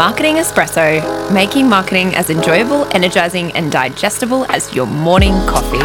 Marketing Espresso, making marketing as enjoyable, energizing, and digestible as your morning coffee.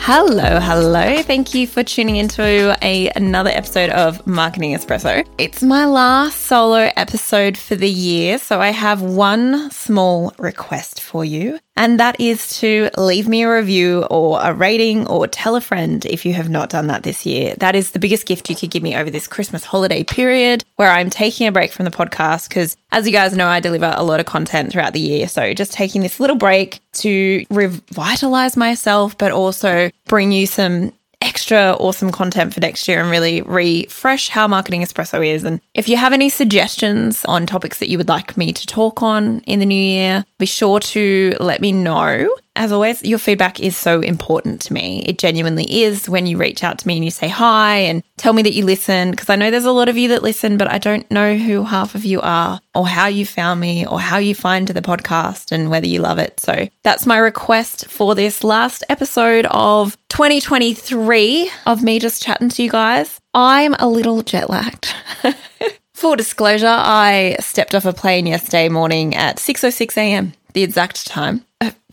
Hello, hello. Thank you for tuning into a, another episode of Marketing Espresso. It's my last solo episode for the year, so I have one small request for you, and that is to leave me a review or a rating or tell a friend if you have not done that this year. That is the biggest gift you could give me over this Christmas holiday period where I'm taking a break from the podcast because as you guys know, I deliver a lot of content throughout the year. So just taking this little break to revitalize myself, but also bring you some extra awesome content for next year and really refresh how Marketing Espresso is. And if you have any suggestions on topics that you would like me to talk on in the new year, be sure to let me know. As always, your feedback is so important to me. It genuinely is when you reach out to me and you say hi and tell me that you listen, because I know there's a lot of you that listen, but I don't know who half of you are or how you found me or how you find the podcast and whether you love it. So that's my request for this last episode of 2023 of me just chatting to you guys. I'm a little jet lagged. Full disclosure, I stepped off a plane yesterday morning at 6:06 a.m., the exact time.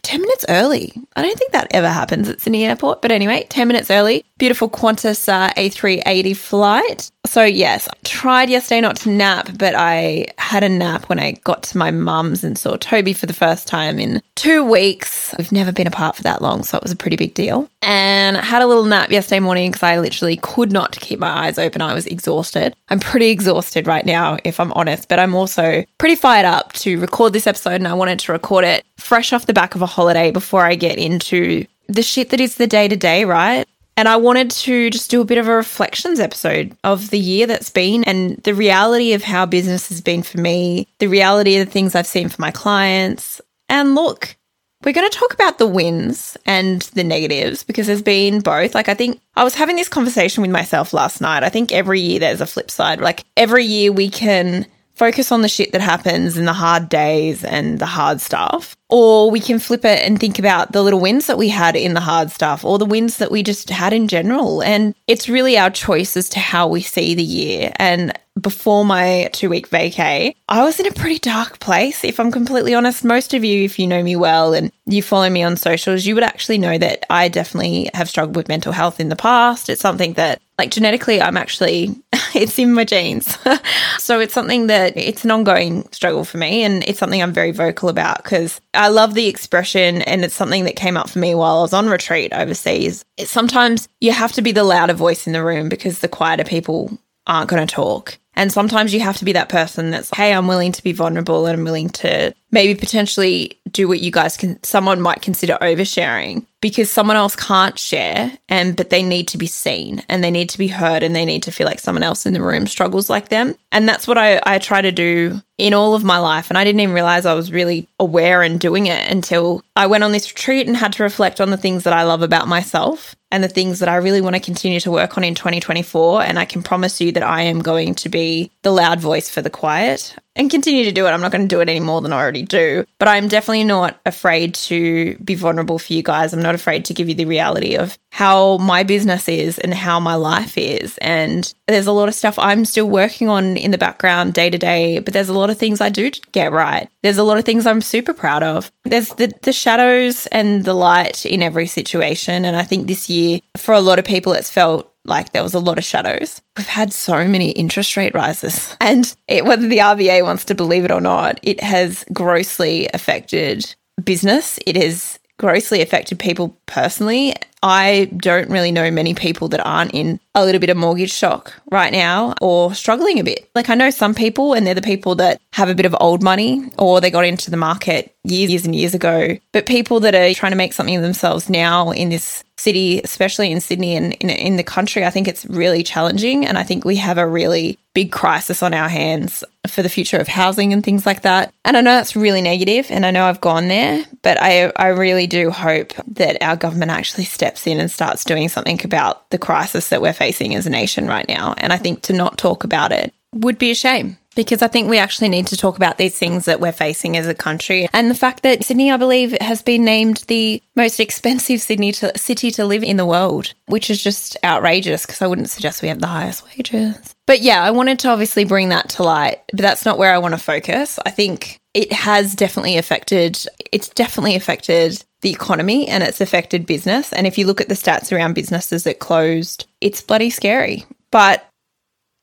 Uh, 10 minutes early. I don't think that ever happens at Sydney Airport, but anyway, 10 minutes early. Beautiful Qantas uh, A380 flight. So, yes, I tried yesterday not to nap, but I had a nap when I got to my mum's and saw Toby for the first time in two weeks. We've never been apart for that long, so it was a pretty big deal. And I had a little nap yesterday morning because I literally could not keep my eyes open. I was exhausted. I'm pretty exhausted right now, if I'm honest, but I'm also pretty fired up to record this episode and I wanted to record it fresh off the back of a holiday before I get into the shit that is the day to day, right? And I wanted to just do a bit of a reflections episode of the year that's been and the reality of how business has been for me, the reality of the things I've seen for my clients. And look, we're going to talk about the wins and the negatives because there's been both. Like, I think I was having this conversation with myself last night. I think every year there's a flip side. Like, every year we can focus on the shit that happens and the hard days and the hard stuff. Or we can flip it and think about the little wins that we had in the hard stuff or the wins that we just had in general. And it's really our choice as to how we see the year. And before my two week vacay, I was in a pretty dark place. If I'm completely honest, most of you, if you know me well and you follow me on socials, you would actually know that I definitely have struggled with mental health in the past. It's something that, like, genetically, I'm actually, it's in my genes. so it's something that it's an ongoing struggle for me. And it's something I'm very vocal about because I love the expression. And it's something that came up for me while I was on retreat overseas. It's sometimes you have to be the louder voice in the room because the quieter people aren't going to talk. And sometimes you have to be that person that's, hey, I'm willing to be vulnerable and I'm willing to maybe potentially do what you guys can, someone might consider oversharing because someone else can't share and, but they need to be seen and they need to be heard and they need to feel like someone else in the room struggles like them. And that's what I, I try to do in all of my life. And I didn't even realize I was really aware and doing it until I went on this retreat and had to reflect on the things that I love about myself and the things that I really want to continue to work on in 2024. And I can promise you that I am going to be the loud voice for the quiet and continue to do it. I'm not going to do it any more than I already do, but I'm definitely not afraid to be vulnerable for you guys. I'm not afraid to give you the reality of how my business is and how my life is. And there's a lot of stuff I'm still working on in the background day to day, but there's a lot of things I do get right. There's a lot of things I'm super proud of. There's the, the shadows and the light in every situation. And I think this year, for a lot of people, it's felt like there was a lot of shadows. We've had so many interest rate rises, and it, whether the RBA wants to believe it or not, it has grossly affected business. It has grossly affected people personally. I don't really know many people that aren't in a little bit of mortgage shock right now or struggling a bit. Like I know some people and they're the people that have a bit of old money or they got into the market years, years and years ago. But people that are trying to make something of themselves now in this city, especially in Sydney and in, in the country, I think it's really challenging. And I think we have a really big crisis on our hands for the future of housing and things like that. And I know that's really negative and I know I've gone there, but I, I really do hope that our government actually steps in and starts doing something about the crisis that we're facing as a nation right now. And I think to not talk about it would be a shame because I think we actually need to talk about these things that we're facing as a country. And the fact that Sydney, I believe, has been named the most expensive Sydney to, city to live in the world, which is just outrageous because I wouldn't suggest we have the highest wages. But yeah, I wanted to obviously bring that to light, but that's not where I want to focus. I think it has definitely affected, it's definitely affected the economy and it's affected business. And if you look at the stats around businesses that closed, it's bloody scary. But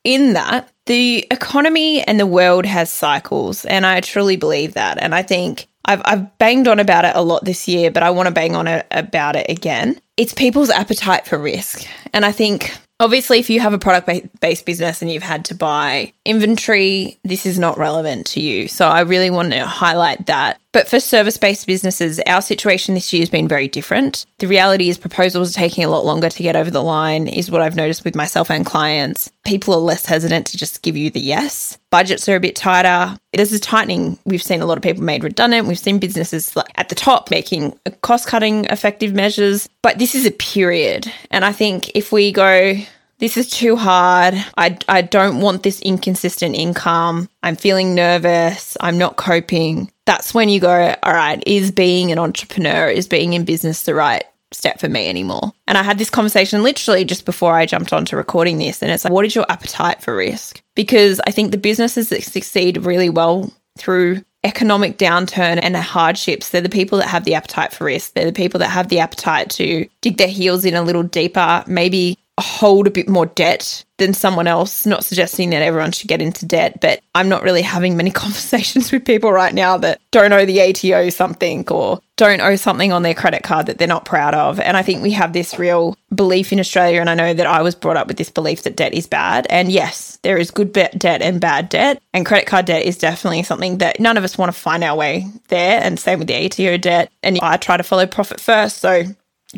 in that, the economy and the world has cycles. And I truly believe that. And I think I've, I've banged on about it a lot this year, but I want to bang on it about it again. It's people's appetite for risk. And I think Obviously, if you have a product based business and you've had to buy inventory, this is not relevant to you. So I really want to highlight that. But for service based businesses, our situation this year has been very different. The reality is proposals are taking a lot longer to get over the line, is what I've noticed with myself and clients. People are less hesitant to just give you the yes. Budgets are a bit tighter. There's a tightening. We've seen a lot of people made redundant. We've seen businesses at the top making cost cutting effective measures. But this is a period. And I think if we go, this is too hard. I, I don't want this inconsistent income. I'm feeling nervous. I'm not coping. That's when you go, all right, is being an entrepreneur, is being in business the right step for me anymore? And I had this conversation literally just before I jumped onto recording this. And it's like, what is your appetite for risk? Because I think the businesses that succeed really well through economic downturn and hardships, they're the people that have the appetite for risk. They're the people that have the appetite to dig their heels in a little deeper, maybe hold a bit more debt than someone else. Not suggesting that everyone should get into debt, but I'm not really having many conversations with people right now that don't owe the ATO something or don't owe something on their credit card that they're not proud of. And I think we have this real belief in Australia. And I know that I was brought up with this belief that debt is bad. And yes, there is good debt and bad debt. And credit card debt is definitely something that none of us want to find our way there. And same with the ATO debt. And I try to follow profit first. So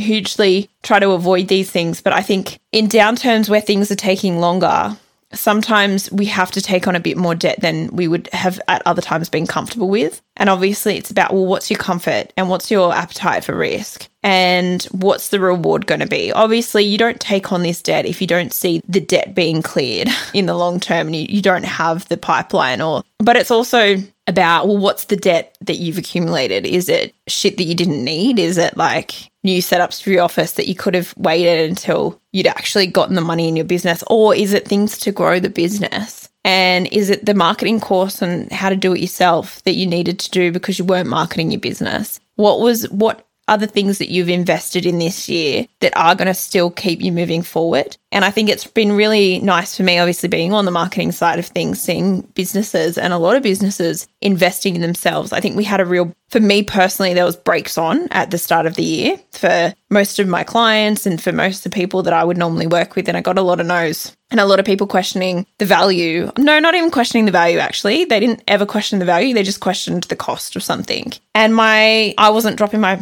hugely try to avoid these things. But I think in downturns where things are taking longer, sometimes we have to take on a bit more debt than we would have at other times been comfortable with. And obviously, it's about, well, what's your comfort and what's your appetite for risk? And what's the reward going to be? Obviously, you don't take on this debt if you don't see the debt being cleared in the long term and you, you don't have the pipeline or, but it's also about, well, what's the debt that you've accumulated? Is it shit that you didn't need? Is it like new setups for your office that you could have waited until you'd actually gotten the money in your business? Or is it things to grow the business? And is it the marketing course and how to do it yourself that you needed to do because you weren't marketing your business? What was, what other things that you've invested in this year that are going to still keep you moving forward. And I think it's been really nice for me, obviously, being on the marketing side of things, seeing businesses and a lot of businesses investing in themselves. I think we had a real, for me personally, there was breaks on at the start of the year for most of my clients and for most of the people that I would normally work with. And I got a lot of no's and a lot of people questioning the value. No, not even questioning the value, actually. They didn't ever question the value. They just questioned the cost of something. And my, I wasn't dropping my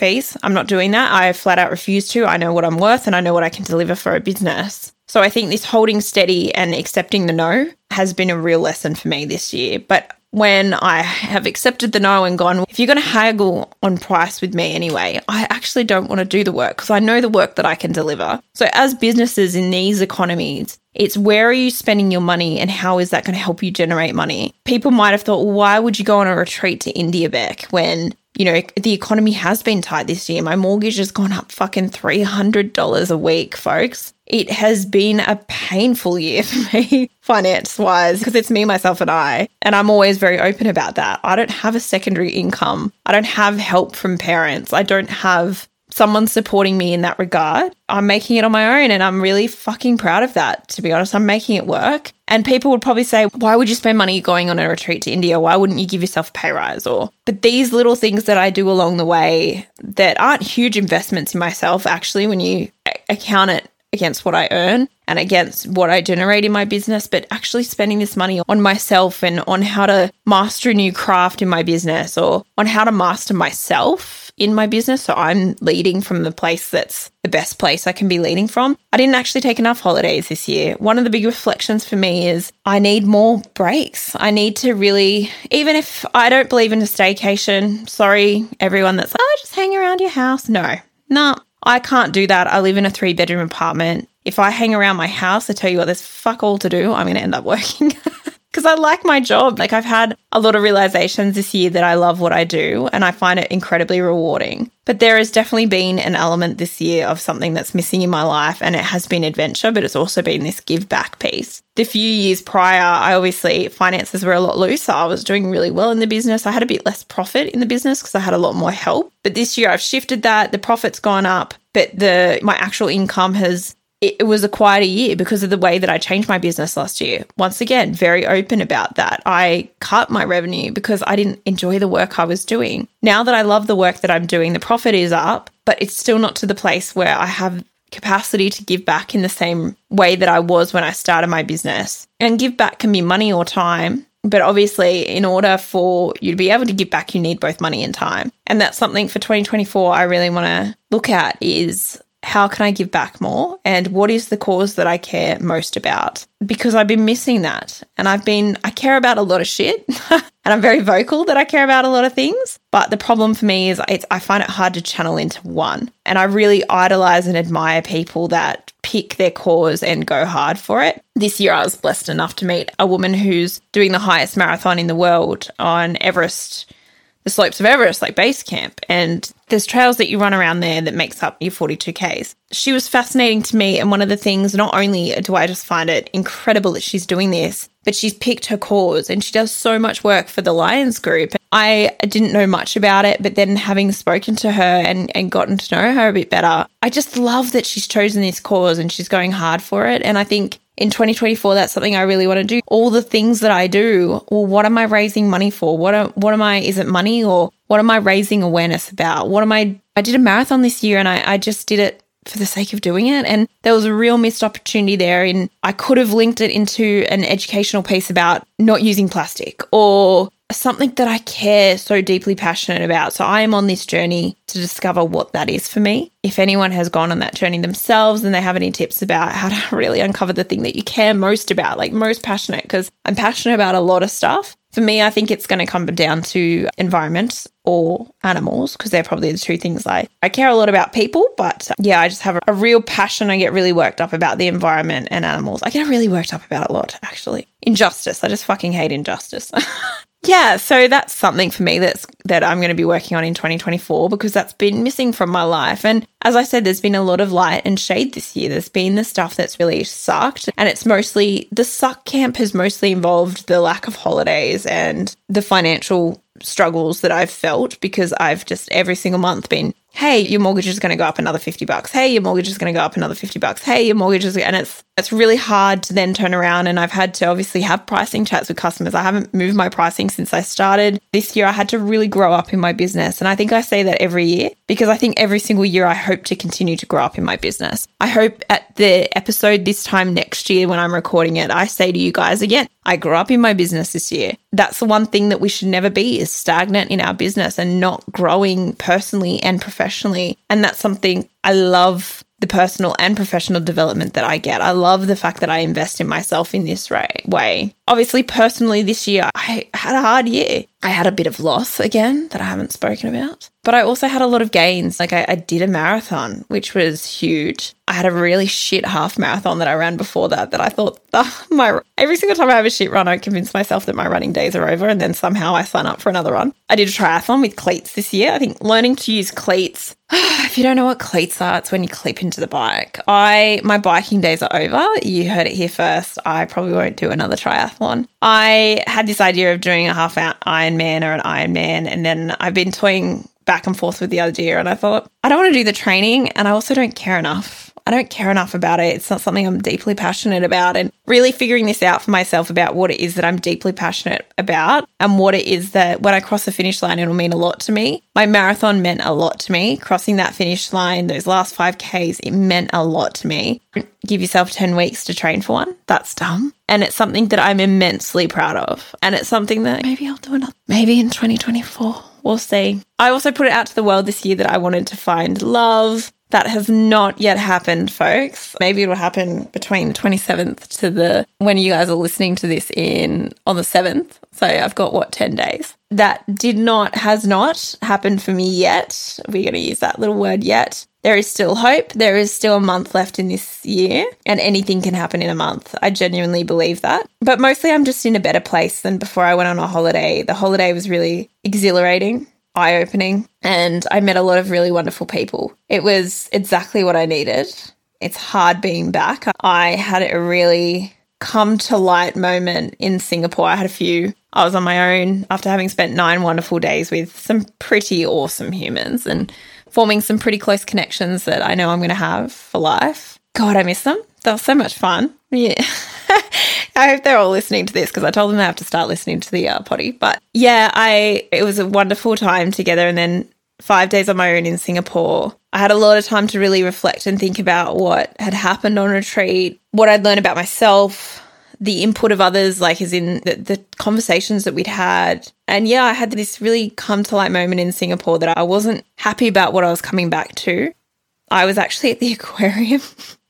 fees. I'm not doing that. I flat out refuse to. I know what I'm worth and I know what I can deliver for a business. So I think this holding steady and accepting the no has been a real lesson for me this year. But when I have accepted the no and gone, if you're going to haggle on price with me anyway, I actually don't want to do the work because I know the work that I can deliver. So, as businesses in these economies, it's where are you spending your money and how is that going to help you generate money? People might have thought, well, why would you go on a retreat to India back when you know, the economy has been tight this year. My mortgage has gone up fucking $300 a week, folks. It has been a painful year for me, finance wise, because it's me, myself, and I. And I'm always very open about that. I don't have a secondary income. I don't have help from parents. I don't have someone supporting me in that regard. I'm making it on my own and I'm really fucking proud of that, to be honest. I'm making it work. And people would probably say, why would you spend money going on a retreat to India? Why wouldn't you give yourself a pay rise? Or, but these little things that I do along the way that aren't huge investments in myself, actually, when you account it against what I earn and against what I generate in my business, but actually spending this money on myself and on how to master a new craft in my business or on how to master myself in my business. So I'm leading from the place that's the best place I can be leading from. I didn't actually take enough holidays this year. One of the big reflections for me is I need more breaks. I need to really, even if I don't believe in a staycation, sorry, everyone that's like, oh, just hang around your house. No, no, I can't do that. I live in a three bedroom apartment. If I hang around my house, I tell you what, there's fuck all to do. I'm going to end up working. because I like my job. Like I've had a lot of realizations this year that I love what I do and I find it incredibly rewarding. But there has definitely been an element this year of something that's missing in my life and it has been adventure, but it's also been this give back piece. The few years prior, I obviously finances were a lot looser. I was doing really well in the business. I had a bit less profit in the business because I had a lot more help. But this year I've shifted that. The profit's gone up, but the my actual income has it was a quieter year because of the way that I changed my business last year. Once again, very open about that. I cut my revenue because I didn't enjoy the work I was doing. Now that I love the work that I'm doing, the profit is up, but it's still not to the place where I have capacity to give back in the same way that I was when I started my business. And give back can be money or time. But obviously, in order for you to be able to give back, you need both money and time. And that's something for 2024 I really want to look at is how can I give back more? And what is the cause that I care most about? Because I've been missing that. And I've been, I care about a lot of shit. and I'm very vocal that I care about a lot of things. But the problem for me is I find it hard to channel into one. And I really idolize and admire people that pick their cause and go hard for it. This year, I was blessed enough to meet a woman who's doing the highest marathon in the world on Everest the slopes of Everest, like base camp. And there's trails that you run around there that makes up your 42Ks. She was fascinating to me. And one of the things, not only do I just find it incredible that she's doing this, but she's picked her cause and she does so much work for the Lions Group. I didn't know much about it, but then having spoken to her and, and gotten to know her a bit better, I just love that she's chosen this cause and she's going hard for it. And I think in 2024 that's something I really want to do. All the things that I do, well what am I raising money for? What am, what am I is it money or what am I raising awareness about? What am I I did a marathon this year and I, I just did it for the sake of doing it. And there was a real missed opportunity there. And I could have linked it into an educational piece about not using plastic or something that I care so deeply passionate about. So I am on this journey to discover what that is for me. If anyone has gone on that journey themselves and they have any tips about how to really uncover the thing that you care most about, like most passionate, because I'm passionate about a lot of stuff. For me, I think it's going to come down to environment or animals because they're probably the two things I, I care a lot about people, but yeah, I just have a, a real passion. I get really worked up about the environment and animals. I get really worked up about a lot, actually. Injustice. I just fucking hate injustice. Yeah, so that's something for me that's that I'm going to be working on in 2024 because that's been missing from my life. And as I said, there's been a lot of light and shade this year. There's been the stuff that's really sucked, and it's mostly the suck camp has mostly involved the lack of holidays and the financial struggles that I've felt because I've just every single month been hey, your mortgage is going to go up another 50 bucks. Hey, your mortgage is going to go up another 50 bucks. Hey, your mortgage is, and it's, it's really hard to then turn around. And I've had to obviously have pricing chats with customers. I haven't moved my pricing since I started this year. I had to really grow up in my business. And I think I say that every year because I think every single year I hope to continue to grow up in my business. I hope at the episode this time next year when I'm recording it, I say to you guys again, I grew up in my business this year. That's the one thing that we should never be is stagnant in our business and not growing personally and professionally. And that's something I love the personal and professional development that I get. I love the fact that I invest in myself in this way. Obviously, personally, this year I had a hard year. I had a bit of loss again that I haven't spoken about, but I also had a lot of gains. Like I, I did a marathon, which was huge. I had a really shit half marathon that I ran before that. That I thought oh, my every single time I have a shit run, I convince myself that my running days are over, and then somehow I sign up for another run. I did a triathlon with cleats this year. I think learning to use cleats. if you don't know what cleats are, it's when you clip into the bike. I my biking days are over. You heard it here first. I probably won't do another triathlon. I had this idea of doing a half Ironman or an Ironman, and then I've been toying back and forth with the idea, and I thought I don't want to do the training, and I also don't care enough I don't care enough about it. It's not something I'm deeply passionate about. And really figuring this out for myself about what it is that I'm deeply passionate about and what it is that when I cross the finish line, it'll mean a lot to me. My marathon meant a lot to me. Crossing that finish line, those last 5Ks, it meant a lot to me. Give yourself 10 weeks to train for one. That's dumb. And it's something that I'm immensely proud of. And it's something that maybe I'll do another, maybe in 2024. We'll see. I also put it out to the world this year that I wanted to find love, that has not yet happened, folks. Maybe it'll happen between the 27th to the when you guys are listening to this in on the 7th. So I've got what 10 days. That did not has not happened for me yet. We're going to use that little word yet. there is still hope. There is still a month left in this year, and anything can happen in a month. I genuinely believe that. But mostly, I'm just in a better place than before I went on a holiday. The holiday was really exhilarating, eye opening, and I met a lot of really wonderful people. It was exactly what I needed. It's hard being back. I had a really come to light moment in Singapore. I had a few. I was on my own after having spent nine wonderful days with some pretty awesome humans and forming some pretty close connections that I know I'm going to have for life. God, I miss them. That was so much fun. Yeah. I hope they're all listening to this because I told them they have to start listening to the uh, potty. But yeah, I it was a wonderful time together. And then five days on my own in Singapore, I had a lot of time to really reflect and think about what had happened on retreat, what I'd learned about myself, the input of others, like as in the, the, conversations that we'd had. And yeah, I had this really come to light moment in Singapore that I wasn't happy about what I was coming back to. I was actually at the aquarium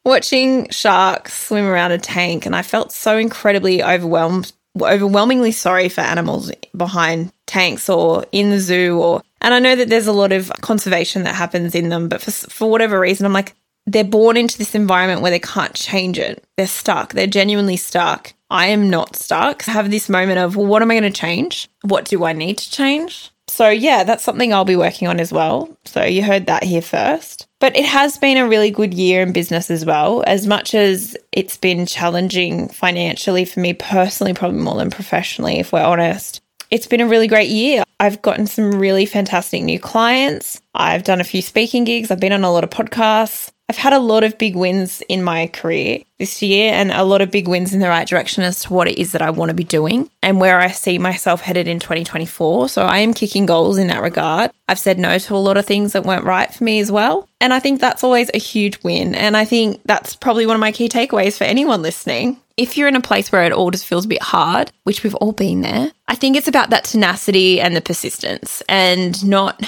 watching sharks swim around a tank, and I felt so incredibly overwhelmed, overwhelmingly sorry for animals behind tanks or in the zoo or and I know that there's a lot of conservation that happens in them, but for, for whatever reason, I'm like, they're born into this environment where they can't change it. They're stuck. They're genuinely stuck. I am not stuck. I have this moment of, well, what am I going to change? What do I need to change? So, yeah, that's something I'll be working on as well. So, you heard that here first. But it has been a really good year in business as well. As much as it's been challenging financially for me personally, probably more than professionally, if we're honest, it's been a really great year. I've gotten some really fantastic new clients. I've done a few speaking gigs. I've been on a lot of podcasts. I've had a lot of big wins in my career this year and a lot of big wins in the right direction as to what it is that I want to be doing and where I see myself headed in 2024. So I am kicking goals in that regard. I've said no to a lot of things that weren't right for me as well. And I think that's always a huge win. And I think that's probably one of my key takeaways for anyone listening. If you're in a place where it all just feels a bit hard, which we've all been there, I think it's about that tenacity and the persistence and not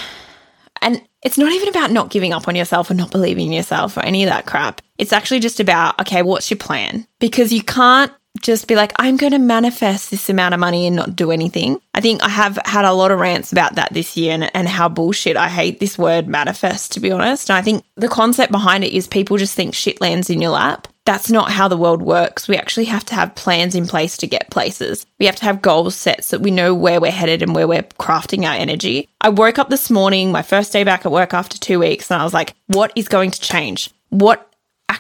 and it's not even about not giving up on yourself or not believing in yourself or any of that crap. It's actually just about, okay, what's your plan? Because you can't just be like, I'm going to manifest this amount of money and not do anything. I think I have had a lot of rants about that this year and, and how bullshit I hate this word manifest, to be honest. And I think the concept behind it is people just think shit lands in your lap that's not how the world works. We actually have to have plans in place to get places. We have to have goals set so that we know where we're headed and where we're crafting our energy. I woke up this morning, my first day back at work after two weeks, and I was like, what is going to change? What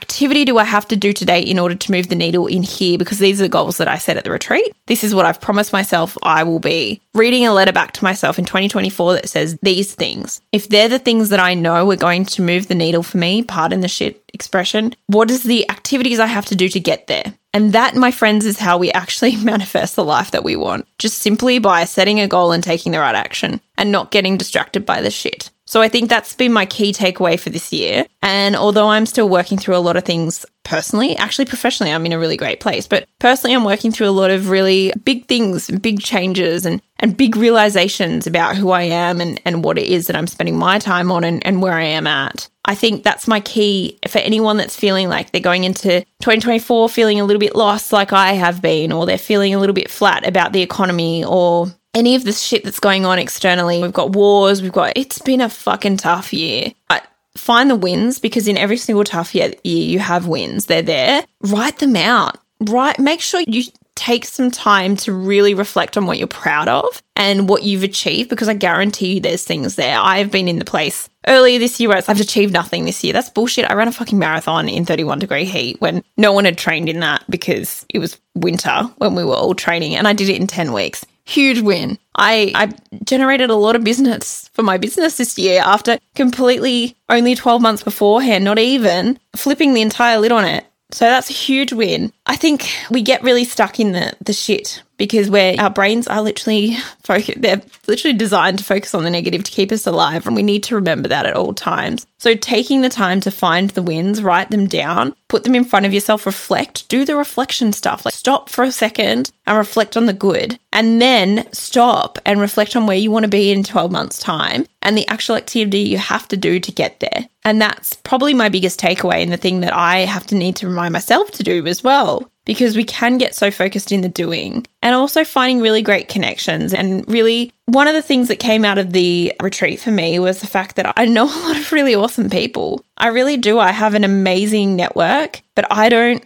activity do I have to do today in order to move the needle in here? Because these are the goals that I set at the retreat. This is what I've promised myself I will be. Reading a letter back to myself in 2024 that says these things. If they're the things that I know are going to move the needle for me, pardon the shit expression, what is the activities I have to do to get there? And that, my friends, is how we actually manifest the life that we want. Just simply by setting a goal and taking the right action and not getting distracted by the shit. So I think that's been my key takeaway for this year. And although I'm still working through a lot of things personally, actually professionally, I'm in a really great place. But personally, I'm working through a lot of really big things, big changes and, and big realizations about who I am and, and what it is that I'm spending my time on and, and where I am at. I think that's my key for anyone that's feeling like they're going into 2024 feeling a little bit lost, like I have been, or they're feeling a little bit flat about the economy or any of this shit that's going on externally. We've got wars, we've got, it's been a fucking tough year. But find the wins because in every single tough year, you have wins. They're there. Write them out. Write, make sure you take some time to really reflect on what you're proud of and what you've achieved because I guarantee you there's things there. I've been in the place earlier this year where I've achieved nothing this year. That's bullshit. I ran a fucking marathon in 31 degree heat when no one had trained in that because it was winter when we were all training and I did it in 10 weeks huge win. I, I generated a lot of business for my business this year after completely only 12 months beforehand, not even flipping the entire lid on it. So that's a huge win. I think we get really stuck in the, the shit because where our brains are literally focus, they're literally designed to focus on the negative to keep us alive, and we need to remember that at all times. So taking the time to find the wins, write them down, put them in front of yourself, reflect, do the reflection stuff. Like stop for a second and reflect on the good, and then stop and reflect on where you want to be in 12 months' time and the actual activity you have to do to get there. And that's probably my biggest takeaway and the thing that I have to need to remind myself to do as well because we can get so focused in the doing and also finding really great connections. And really, one of the things that came out of the retreat for me was the fact that I know a lot of really awesome people. I really do. I have an amazing network, but I don't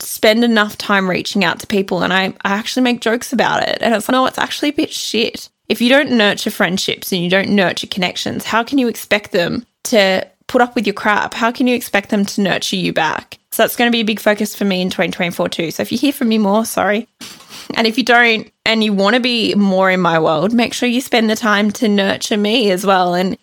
spend enough time reaching out to people and I, I actually make jokes about it. And it's like, no, it's actually a bit shit. If you don't nurture friendships and you don't nurture connections, how can you expect them to put up with your crap? How can you expect them to nurture you back? So that's going to be a big focus for me in 2024 too. So if you hear from me more, sorry. And if you don't and you want to be more in my world, make sure you spend the time to nurture me as well and and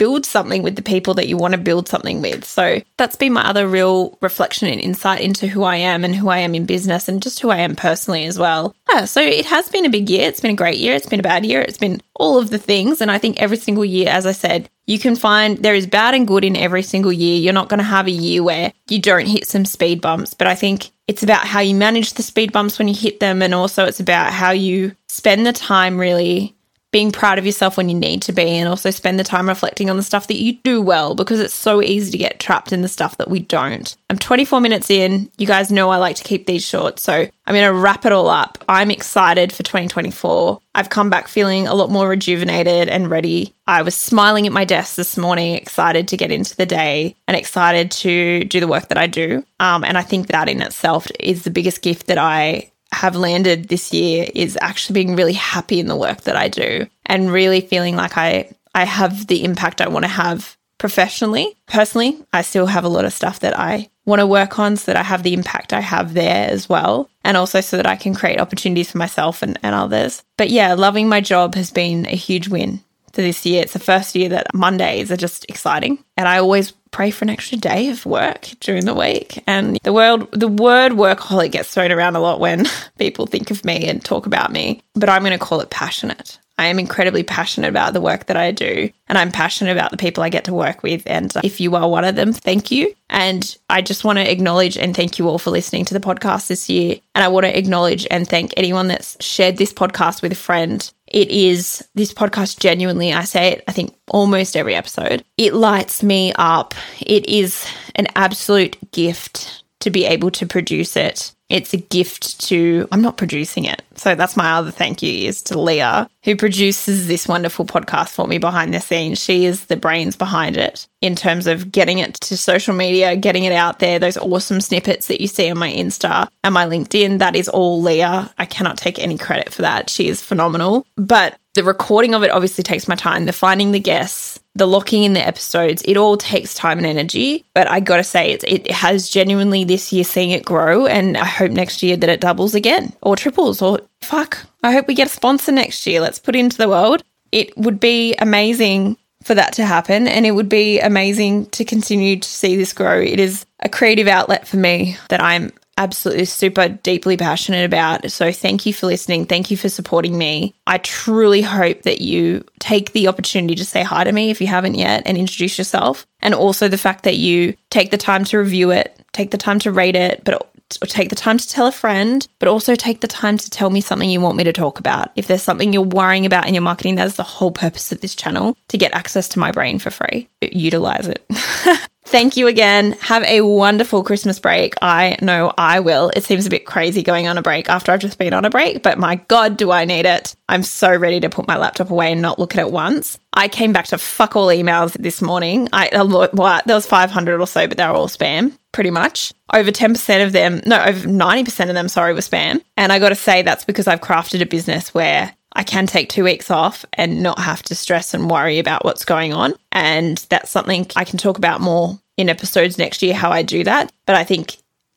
build something with the people that you want to build something with. So that's been my other real reflection and insight into who I am and who I am in business and just who I am personally as well. Yeah, so it has been a big year. It's been a great year. It's been a bad year. It's been all of the things. And I think every single year, as I said, you can find there is bad and good in every single year. You're not going to have a year where you don't hit some speed bumps, but I think it's about how you manage the speed bumps when you hit them. And also it's about how you spend the time really being proud of yourself when you need to be and also spend the time reflecting on the stuff that you do well because it's so easy to get trapped in the stuff that we don't. I'm 24 minutes in. You guys know I like to keep these short, so I'm going to wrap it all up. I'm excited for 2024. I've come back feeling a lot more rejuvenated and ready. I was smiling at my desk this morning, excited to get into the day and excited to do the work that I do. Um, and I think that in itself is the biggest gift that I have landed this year is actually being really happy in the work that I do and really feeling like I I have the impact I want to have professionally. Personally, I still have a lot of stuff that I want to work on so that I have the impact I have there as well. And also so that I can create opportunities for myself and, and others. But yeah, loving my job has been a huge win for this year. It's the first year that Mondays are just exciting. And I always pray for an extra day of work during the week. And the world, the word workaholic gets thrown around a lot when people think of me and talk about me, but I'm going to call it passionate. I am incredibly passionate about the work that I do, and I'm passionate about the people I get to work with. And if you are one of them, thank you. And I just want to acknowledge and thank you all for listening to the podcast this year. And I want to acknowledge and thank anyone that's shared this podcast with a friend. It is this podcast genuinely, I say it, I think almost every episode. It lights me up. It is an absolute gift to be able to produce it. It's a gift to, I'm not producing it. So that's my other thank you is to Leah, who produces this wonderful podcast for me behind the scenes. She is the brains behind it in terms of getting it to social media, getting it out there, those awesome snippets that you see on my Insta and my LinkedIn. That is all Leah. I cannot take any credit for that. She is phenomenal. But the recording of it obviously takes my time, the finding the guests, the locking in the episodes, it all takes time and energy. But I gotta say, it, it has genuinely this year seeing it grow. And I hope next year that it doubles again or triples or fuck. I hope we get a sponsor next year. Let's put it into the world. It would be amazing for that to happen. And it would be amazing to continue to see this grow. It is a creative outlet for me that I'm absolutely super deeply passionate about. So thank you for listening. Thank you for supporting me. I truly hope that you take the opportunity to say hi to me if you haven't yet and introduce yourself. And also the fact that you take the time to review it, take the time to rate it, but take the time to tell a friend, but also take the time to tell me something you want me to talk about. If there's something you're worrying about in your marketing, that's the whole purpose of this channel to get access to my brain for free. Utilize it. Thank you again. Have a wonderful Christmas break. I know I will. It seems a bit crazy going on a break after I've just been on a break, but my God, do I need it. I'm so ready to put my laptop away and not look at it once. I came back to fuck all emails this morning. I what there was 500 or so, but they were all spam, pretty much. Over 10% of them, no, over 90% of them, sorry, were spam. And I got to say that's because I've crafted a business where I can take two weeks off and not have to stress and worry about what's going on. And that's something I can talk about more in episodes next year, how I do that. But I think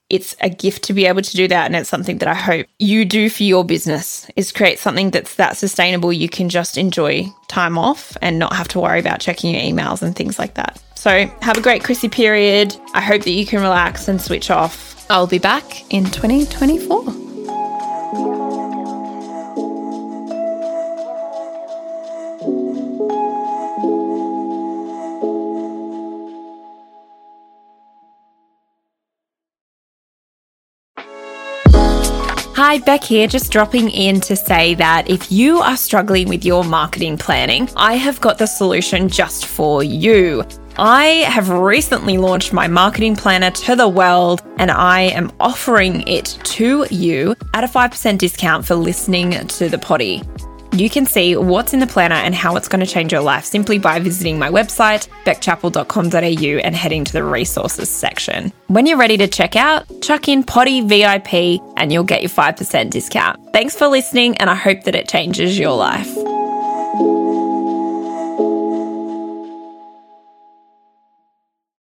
it's a gift to be able to do that. And it's something that I hope you do for your business is create something that's that sustainable. You can just enjoy time off and not have to worry about checking your emails and things like that. So have a great Chrissy period. I hope that you can relax and switch off. I'll be back in 2024. Hi, Bec here, just dropping in to say that if you are struggling with your marketing planning, I have got the solution just for you. I have recently launched my marketing planner to the world and I am offering it to you at a 5% discount for listening to the potty. You can see what's in the planner and how it's going to change your life simply by visiting my website, becchappell.com.au, and heading to the resources section. When you're ready to check out, chuck in Potty VIP and you'll get your 5% discount. Thanks for listening, and I hope that it changes your life.